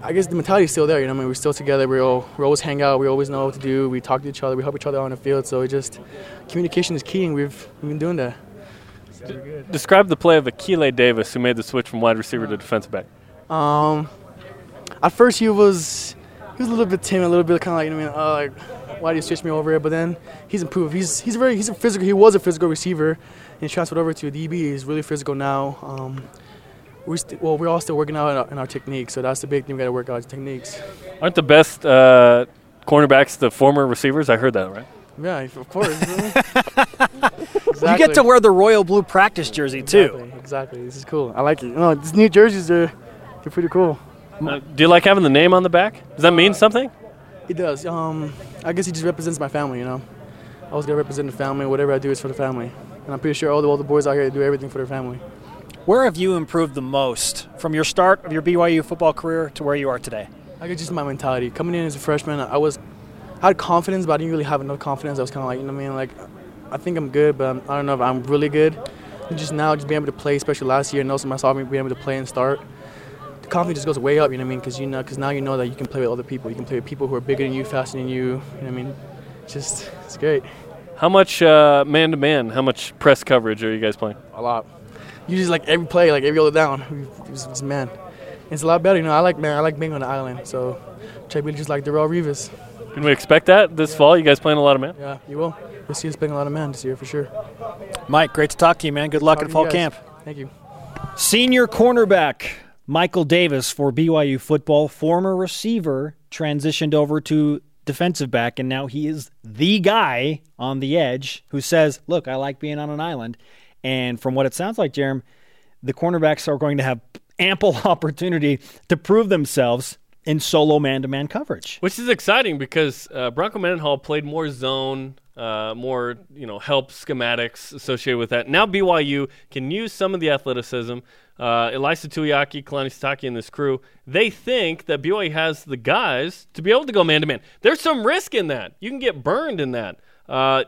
I guess the mentality is still there. You know, I mean, we're still together. We all we always hang out. We always know what to do. We talk to each other. We help each other out on the field. So it just communication is key, and we've we've been doing that. Describe the play of Akile Davis, who made the switch from wide receiver to defensive back. Um, at first he was he was a little bit timid, a little bit kind of like you know, what I mean, uh, like why do you switch me over here? But then he's improved. He's he's very he's a physical. He was a physical receiver, and he transferred over to a DB. He's really physical now. Um, we st- well we're all still working out in our, in our techniques, so that's the big thing. We got to work out our techniques. Aren't the best uh, cornerbacks the former receivers? I heard that, right? Yeah, of course. You get to wear the royal blue practice jersey too. Exactly, exactly. This is cool. I like it. No, these new jerseys are they're pretty cool. Uh, do you like having the name on the back? Does that mean something? It does. Um, I guess he just represents my family. You know, I was gonna represent the family. Whatever I do is for the family, and I'm pretty sure all the all the boys out here do everything for their family. Where have you improved the most from your start of your BYU football career to where you are today? I guess just my mentality. Coming in as a freshman, I was I had confidence, but I didn't really have enough confidence. I was kind of like, you know what I mean? Like, I think I'm good, but I'm, I don't know if I'm really good. And just now, just being able to play, especially last year, and also myself being able to play and start, the confidence just goes way up. You know what I mean? Because you know, because now you know that you can play with other people. You can play with people who are bigger than you, faster than you. You know what I mean? Just it's great. How much uh, man to man? How much press coverage are you guys playing? A lot. You just like every play, like every other down, it's, it's man. It's a lot better, you know. I like man. I like being on the island, so try to just like Darrelle Revis. Can we expect that this fall? You guys playing a lot of man? Yeah, you will. You'll see us playing a lot of man this year for sure. Mike, great to talk to you, man. Good luck Talk at fall camp. Thank you. Senior cornerback Michael Davis for BYU football, former receiver, transitioned over to defensive back, and now he is the guy on the edge who says, Look, I like being on an island. And from what it sounds like, Jarom, the cornerbacks are going to have ample opportunity to prove themselves in solo man to man coverage. Which is exciting because uh, Bronco Mendenhall played more zone, uh, more you know help schematics associated with that. Now BYU can use some of the athleticism. Uh, Ilaisa Tuiaki, Kalani Sitake, and this crew, they think that BYU has the guys to be able to go man to man. There's some risk in that. You can get burned in that. Uh,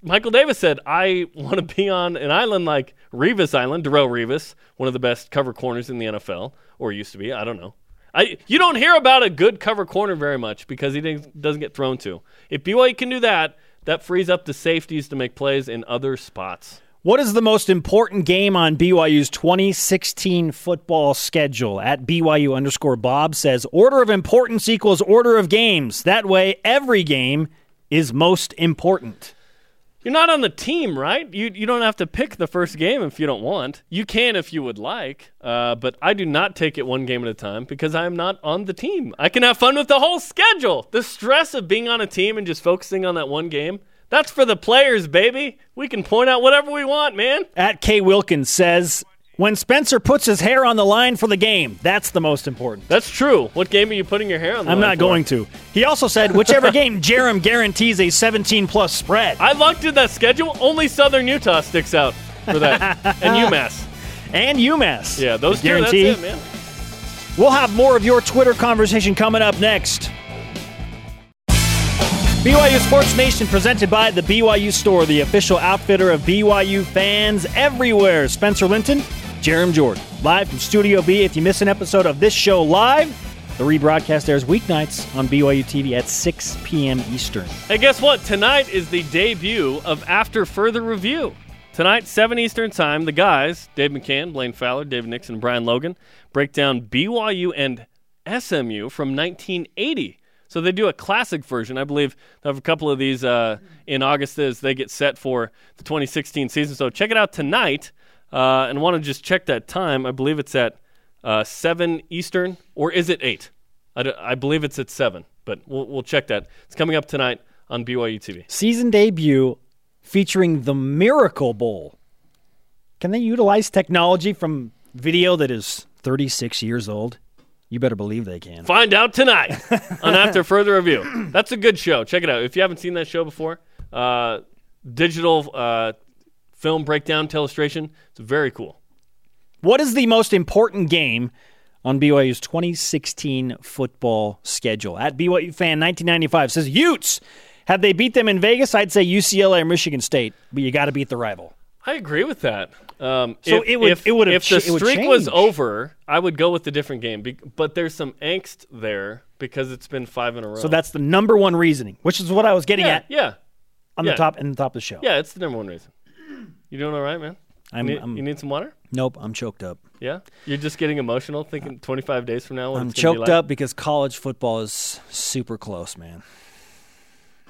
Michael Davis said, I want to be on an island like Revis Island, Darrelle Revis, one of the best cover corners in the NFL, or used to be. I don't know. I, you don't hear about a good cover corner very much because he doesn't get thrown to. If BYU can do that, that frees up the safeties to make plays in other spots. What is the most important game on BYU's 2016 football schedule? At BYU underscore Bob says order of importance equals order of games. That way, every game is most important. You're not on the team, right? You you don't have to pick the first game if you don't want. You can if you would like, uh, but I do not take it one game at a time because I am not on the team. I can have fun with the whole schedule. The stress of being on a team and just focusing on that one game. That's for the players, baby. We can point out whatever we want, man. At K Wilkins says when Spencer puts his hair on the line for the game, that's the most important. That's true. What game are you putting your hair on? The I'm not for? going to. He also said whichever game Jarom guarantees a 17 plus spread. I looked at that schedule. Only Southern Utah sticks out for that, and UMass. and UMass. Yeah, those two. guarantee. That's it, man. We'll have more of your Twitter conversation coming up next. BYU Sports Nation presented by the BYU Store, the official outfitter of BYU fans everywhere. Spencer Linton, Jarom Jordan, live from Studio B. If you miss an episode of this show live, the rebroadcast airs weeknights on BYU TV at 6 p.m. Eastern. Hey, guess what? Tonight is the debut of After Further Review. Tonight, 7 Eastern Time, the guys, Dave McCann, Blaine Fowler, David Nixon, and Brian Logan, break down BYU and SMU from 1980. So they do a classic version. I believe they have a couple of these uh, in August as they get set for the 2016 season. So check it out tonight. Uh, and want to just check that time. I believe it's at uh, 7 Eastern, or is it 8? I, d- I believe it's at 7, but we'll, we'll check that. It's coming up tonight on BYU TV. Season debut featuring the Miracle Bowl. Can they utilize technology from video that is 36 years old? You better believe they can. Find out tonight on After Further Review. That's a good show. Check it out. If you haven't seen that show before, uh, digital uh, film breakdown illustration. It's very cool. What is the most important game on BYU's 2016 football schedule? At BYU fan 1995 says Utes. Had they beat them in Vegas, I'd say UCLA or Michigan State, but you got to beat the rival. I agree with that. Um, So if, it would- if, it would if the ch- it would streak was over, I would go with a different game. Be- but there's some angst there because it's been five in a row. So that's the number one reasoning, which is what I was getting yeah, at yeah, on yeah. the top in the top of the show. yeah. It's the number one reason. You doing all right, man? You I'm, need, I'm- you need some water? nope, I'm choked up. Yeah, you're just getting emotional thinking uh, 25 days from now. I'm it's gonna be choked like? up because college football is super close, man.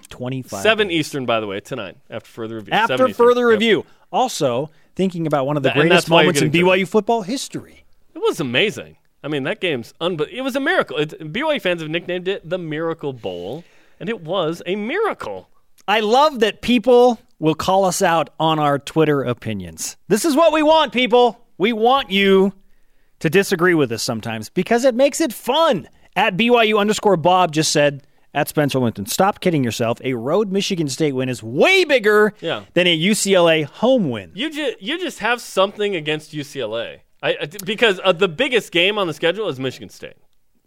25 Seven days. Eastern, by the way, tonight after further review. After 7 Eastern. further Yep. review. Also, thinking about one of the Th- and greatest that's why you're moments in BYU football history. It was amazing. I mean, that game's unbe- It was a miracle. It, BYU fans have nicknamed it the Miracle Bowl, and it was a miracle. I love that people will call us out on our Twitter opinions. This is what we want, people. We want you to disagree with us sometimes because it makes it fun. At BYU underscore Bob just said at Spencer Linton, stop kidding yourself. A road Michigan State win is way bigger Yeah. than a UCLA home win. You just you just have something against UCLA. I, I- because uh, the biggest game on the schedule is Michigan State.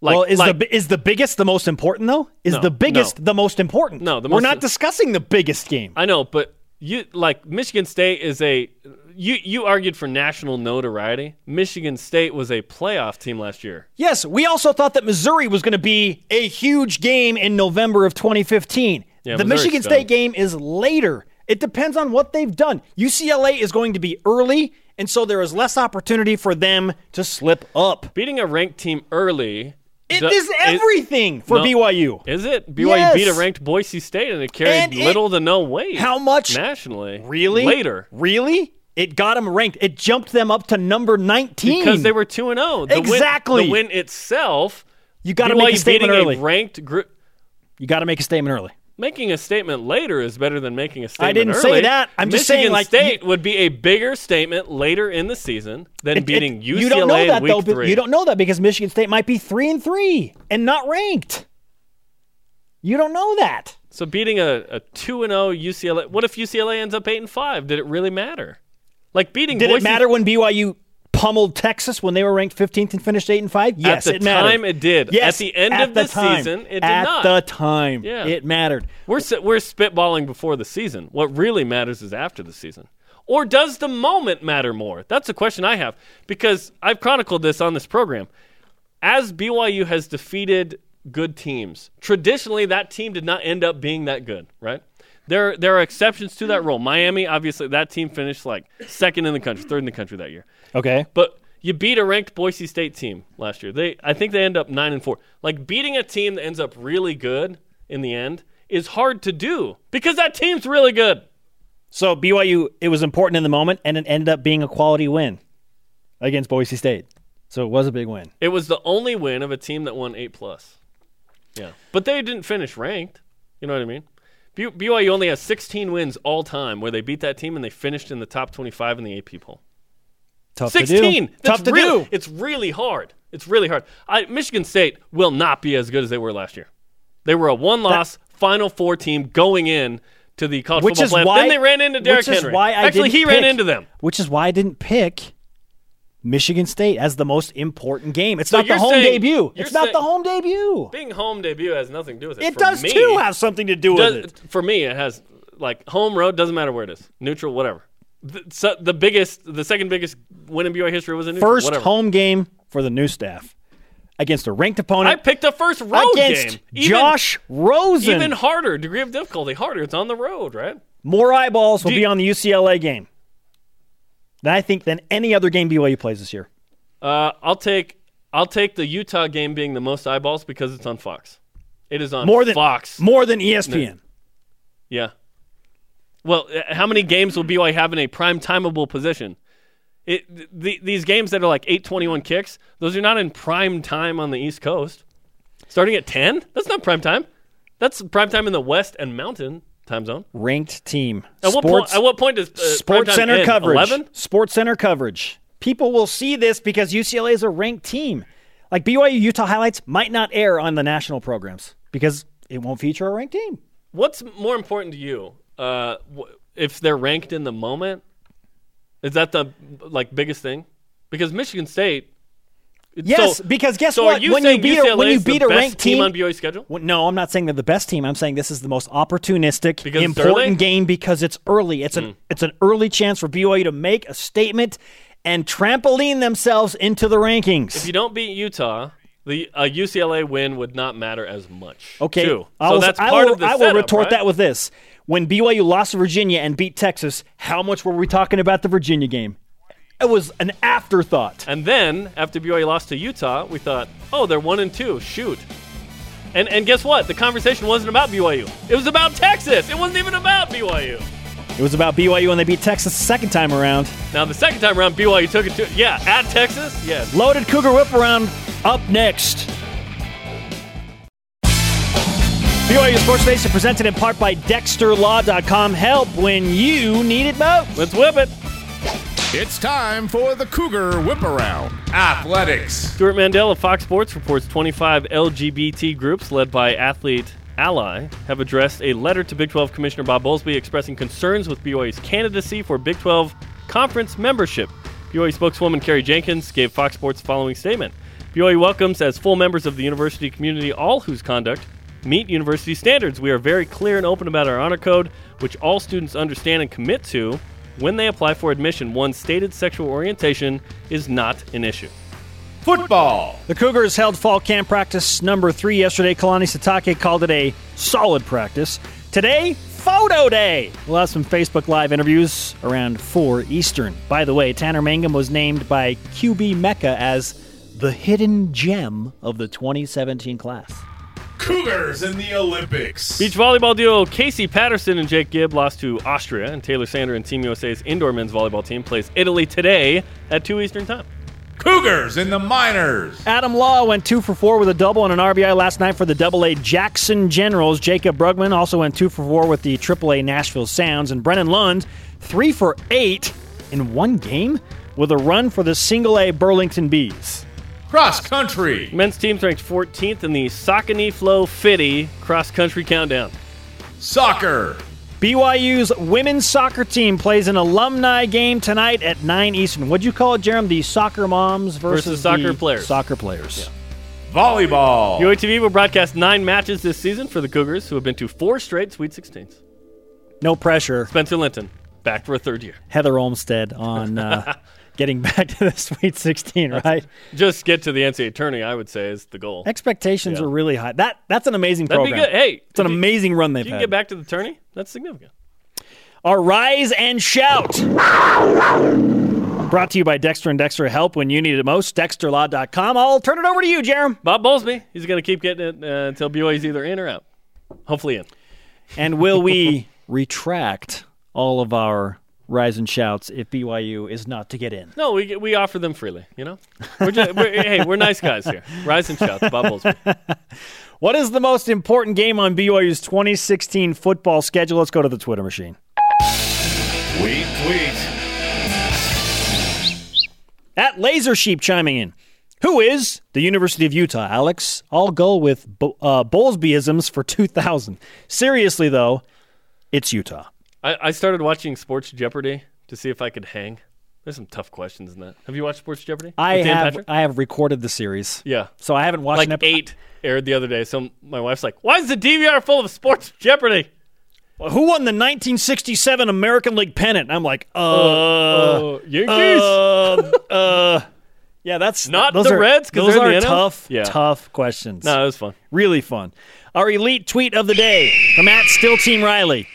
Like, well, is like- the is the biggest the most important though? Is No, the biggest no. the most important? No, the we're most- not discussing the biggest game. I know, but you like Michigan State is a you you argued for national notoriety. Michigan State was a playoff team last year. Yes, we also thought that Missouri was going to be a huge game in November of 2015. Yeah, the Michigan. State game is later. It depends on what they've done. UCLA is going to be early, and so there is less opportunity for them to slip up. Beating a ranked team early It is everything for no. BYU. Is it? BYU Yes. beat a ranked Boise State and it carried And it- little to no weight. How much? nationally? Really? Later. Really? It got them ranked. It jumped them up to number 19. Because they were 2 and 0. The Exactly. Win, the win itself, You got to make a statement early. a ranked group. You got to make a statement early. Making a statement later is better than making a statement I didn't early. say that. I'm just saying, like, State you- would be a bigger statement later in the season than It- beating it- UCLA you don't know that in week though. three. You don't know that because Michigan State might be three and three and not ranked. You don't know that. So beating a, a 2 and 0 UCLA. What if UCLA ends up 8 and 5? Did it really matter? Like beating Did Boise it matter when BYU pummeled Texas when they were ranked 15th and finished eight and five? Yes, it mattered. At the time it did. Yes, At the end at of the time. season, it did at not. the time, Yeah. it mattered. We're we're spitballing before the season. What really matters is after the season. Or does the moment matter more? That's a question I have because I've chronicled this on this program. As BYU has defeated good teams, traditionally that team did not end up being that good, right? There there are exceptions to that rule. Miami, obviously, that team finished like second in the country, third in the country that year. Okay. But you beat a ranked Boise State team last year. They I think they end up 9 and 4. Like beating a team that ends up really good in the end is hard to do because that team's really good. So BYU, it was important in the moment, and it ended up being a quality win against Boise State. So it was a big win. It was the only win of a team that won 8 plus. Yeah. But they didn't finish ranked. You know what I mean? BYU only has 16 wins all time where they beat that team and they finished in the top 25 in the AP poll. Tough to 16. do. That's Tough to real- do. It's really hard. It's really hard. I, Michigan State will not be as good as they were last year. They were a one-loss Final Four team going in to the college Which football is playoff. why then they ran into Derrick Henry. Actually, he ran into them. Which is why I didn't pick Michigan State as the most important game. It's So not the home saying- debut. It's not the home debut. Being home debut has nothing to do with it. It For does me, too have something to do with it. For me, it has like home road doesn't matter where it is, neutral, whatever. The, so the biggest, the second biggest win in BYU history was in neutral. First whatever. home game for the new staff against a ranked opponent. I picked the first road against game. Even, Josh Rosen. even harder degree of difficulty, harder. It's on the road, right? More eyeballs will Do be on the UCLA game. Than I think than any other game BYU plays this year. Uh, I'll take I'll take the Utah game being the most eyeballs because it's on Fox. It is on More than Fox. More than ESPN. yeah. Well, uh, how many games will BYU have in a prime timeable position? It the, these games that are like eight twenty one kicks, those are not in prime time on the East Coast. Starting at ten, that's not prime time. That's prime time in the West and Mountain time zone. Ranked team. At what Sports- point? At what point does uh, Sports Center end? coverage. 11? Sports Center coverage. People will see this because UCLA is a ranked team. Like BYU Utah highlights might not air on the national programs because it won't feature a ranked team. What's more important to you? Uh, if they're ranked in the moment, is that the like biggest thing? Because Michigan State. Yes, so- because guess so what? You when you beat a, when you beat a best ranked team team on BYU's schedule? No, I'm not saying they're the best team. I'm saying this is the most opportunistic, Because important? Hmm. game because it's early. It's an it's an early chance for BYU to make a statement and trampoline themselves into the rankings. If you don't beat Utah, the a UCLA win would not matter as much. Okay, too. I so that's I part will, of the I will setup, retort right? that with this: when BYU lost to Virginia and beat Texas, how much were we talking about the Virginia game? It was an afterthought. And then after BYU lost to Utah, we thought, oh, they're one and two. Shoot. And and guess what? The conversation wasn't about BYU. It was about Texas. It wasn't even about BYU. It was about BYU when they beat Texas the second time around. Now the second time around, BYU took it to yeah at Texas. Yes. Loaded Cougar Whip around up next. BYU Sports Nation presented in part by DexterLaw.com. Help when you need it most. Let's whip it. It's time for the Cougar Whip Around. Athletics. Stewart Mandel of Fox Sports reports 25 LGBT groups led by Athlete Ally have addressed a letter to Big 12 Commissioner Bob Bowlesby expressing concerns with BYU's candidacy for Big 12 conference membership. BYU spokeswoman Carrie Jenkins gave Fox Sports the following statement. BYU welcomes as full members of the university community all whose conduct meet university standards. We are very clear and open about our honor code, which all students understand and commit to when they apply for admission. One's stated sexual orientation is not an issue. Football. The Cougars held fall camp practice number three yesterday. Kalani Sitake called it a solid practice. Today, photo day. We'll have some Facebook Live interviews around 4 Eastern. By the way, Tanner Mangum was named by QB Mecca as the hidden gem of the 2017 class. Cougars in the Olympics. Beach volleyball duo Casey Patterson and Jake Gibb lost to Austria, and Taylor Sander and Team USA's indoor men's volleyball team plays Italy today at 2 Eastern Time. Cougars in the minors. Adam Law went two for four with a double and an RBI last night for the Double A Jackson Generals. Jaycob Brugman also went two for four with the Triple A Nashville Sounds, and Brennan Lund three for eight in one game with a run for the Single A Burlington Bees. Cross country. Men's team's ranked 14th in the Saucony Flow Fitty cross country countdown. Soccer. BYU's women's soccer team plays an alumni game tonight at 9 Eastern. What'd you call it, Jeremy? The soccer moms versus, Versus soccer the players. Soccer players. Volleyball. BYU TV will broadcast nine matches this season for the Cougars, who have been to four straight Sweet 16s. No pressure. Spencer Linton, back for a third year. Heather Olmstead on uh, getting back to the Sweet 16, right? Just get to the NCAA tourney, I would say, is the goal. Expectations Yeah. are really high. That That's an amazing That'd program. be good. Hey, It's an you- amazing run they've you had. get back to the tourney, that's significant. Our Rise and Shout. Brought to you by Dexter and Dexter Help when you need it most. DexterLaw.com. I'll turn it over to you, Jarom. Bob Bowlesby, he's going to keep getting it uh, until BYU's either in or out. Hopefully in. And will we retract all of our Rise and Shouts if BYU is not to get in? No, we we offer them freely. You know, we're just, we're, hey, we're nice guys here. Rise and shouts, bubbles. What is the most important game on BYU's 2016 football schedule? Let's go to the Twitter machine. Tweet, tweet. At Laser Sheep chiming in. Who is the University of Utah, Alex? I'll go with Bo- uh, Bowlesbyisms for 2000. Seriously, though, it's Utah. I, I started watching Sports Jeopardy to see if I could hang. There's some tough questions in that. Have you watched Sports Jeopardy? I With Dan have Patrick? I have recorded the series, Yeah. so I haven't watched Like an eight aired the other day. So my wife's like, "Why is the DVR full of Sports Jeopardy?" Who won the 1967 American League pennant? I'm like, uh, Oh, Yankees. uh, uh. Yeah, that's Not those the are- Reds, 'cause those they're in are the NL? tough, Yeah. tough questions. no, it was fun. Really fun. Our elite tweet of the day from at Still Team Riley,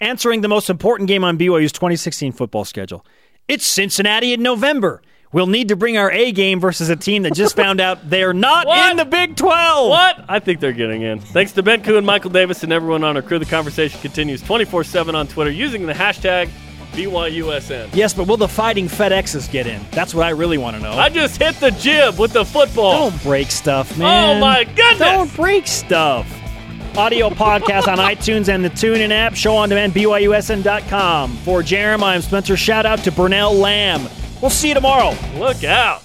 answering the most important game on BYU's 2016 football schedule. It's Cincinnati in November. We'll need to bring our A game versus a team that just found out they're not in the Big 12. What? I think they're getting in. Thanks to Ben Koo and Michael Davis and everyone on our crew. The conversation continues 24 7 on Twitter using the hashtag BYUSN. Yes, but will the Fighting FedExes get in? That's what I really want to know. I just hit the jib with the football. Don't break stuff, man. Oh, my goodness. Don't break stuff. Audio podcast on iTunes and the TuneIn app. Show on demand, BYUSN.com. For Jarom, I'm Spencer. Shout out to Brunell Lamb. We'll see you tomorrow. Look out.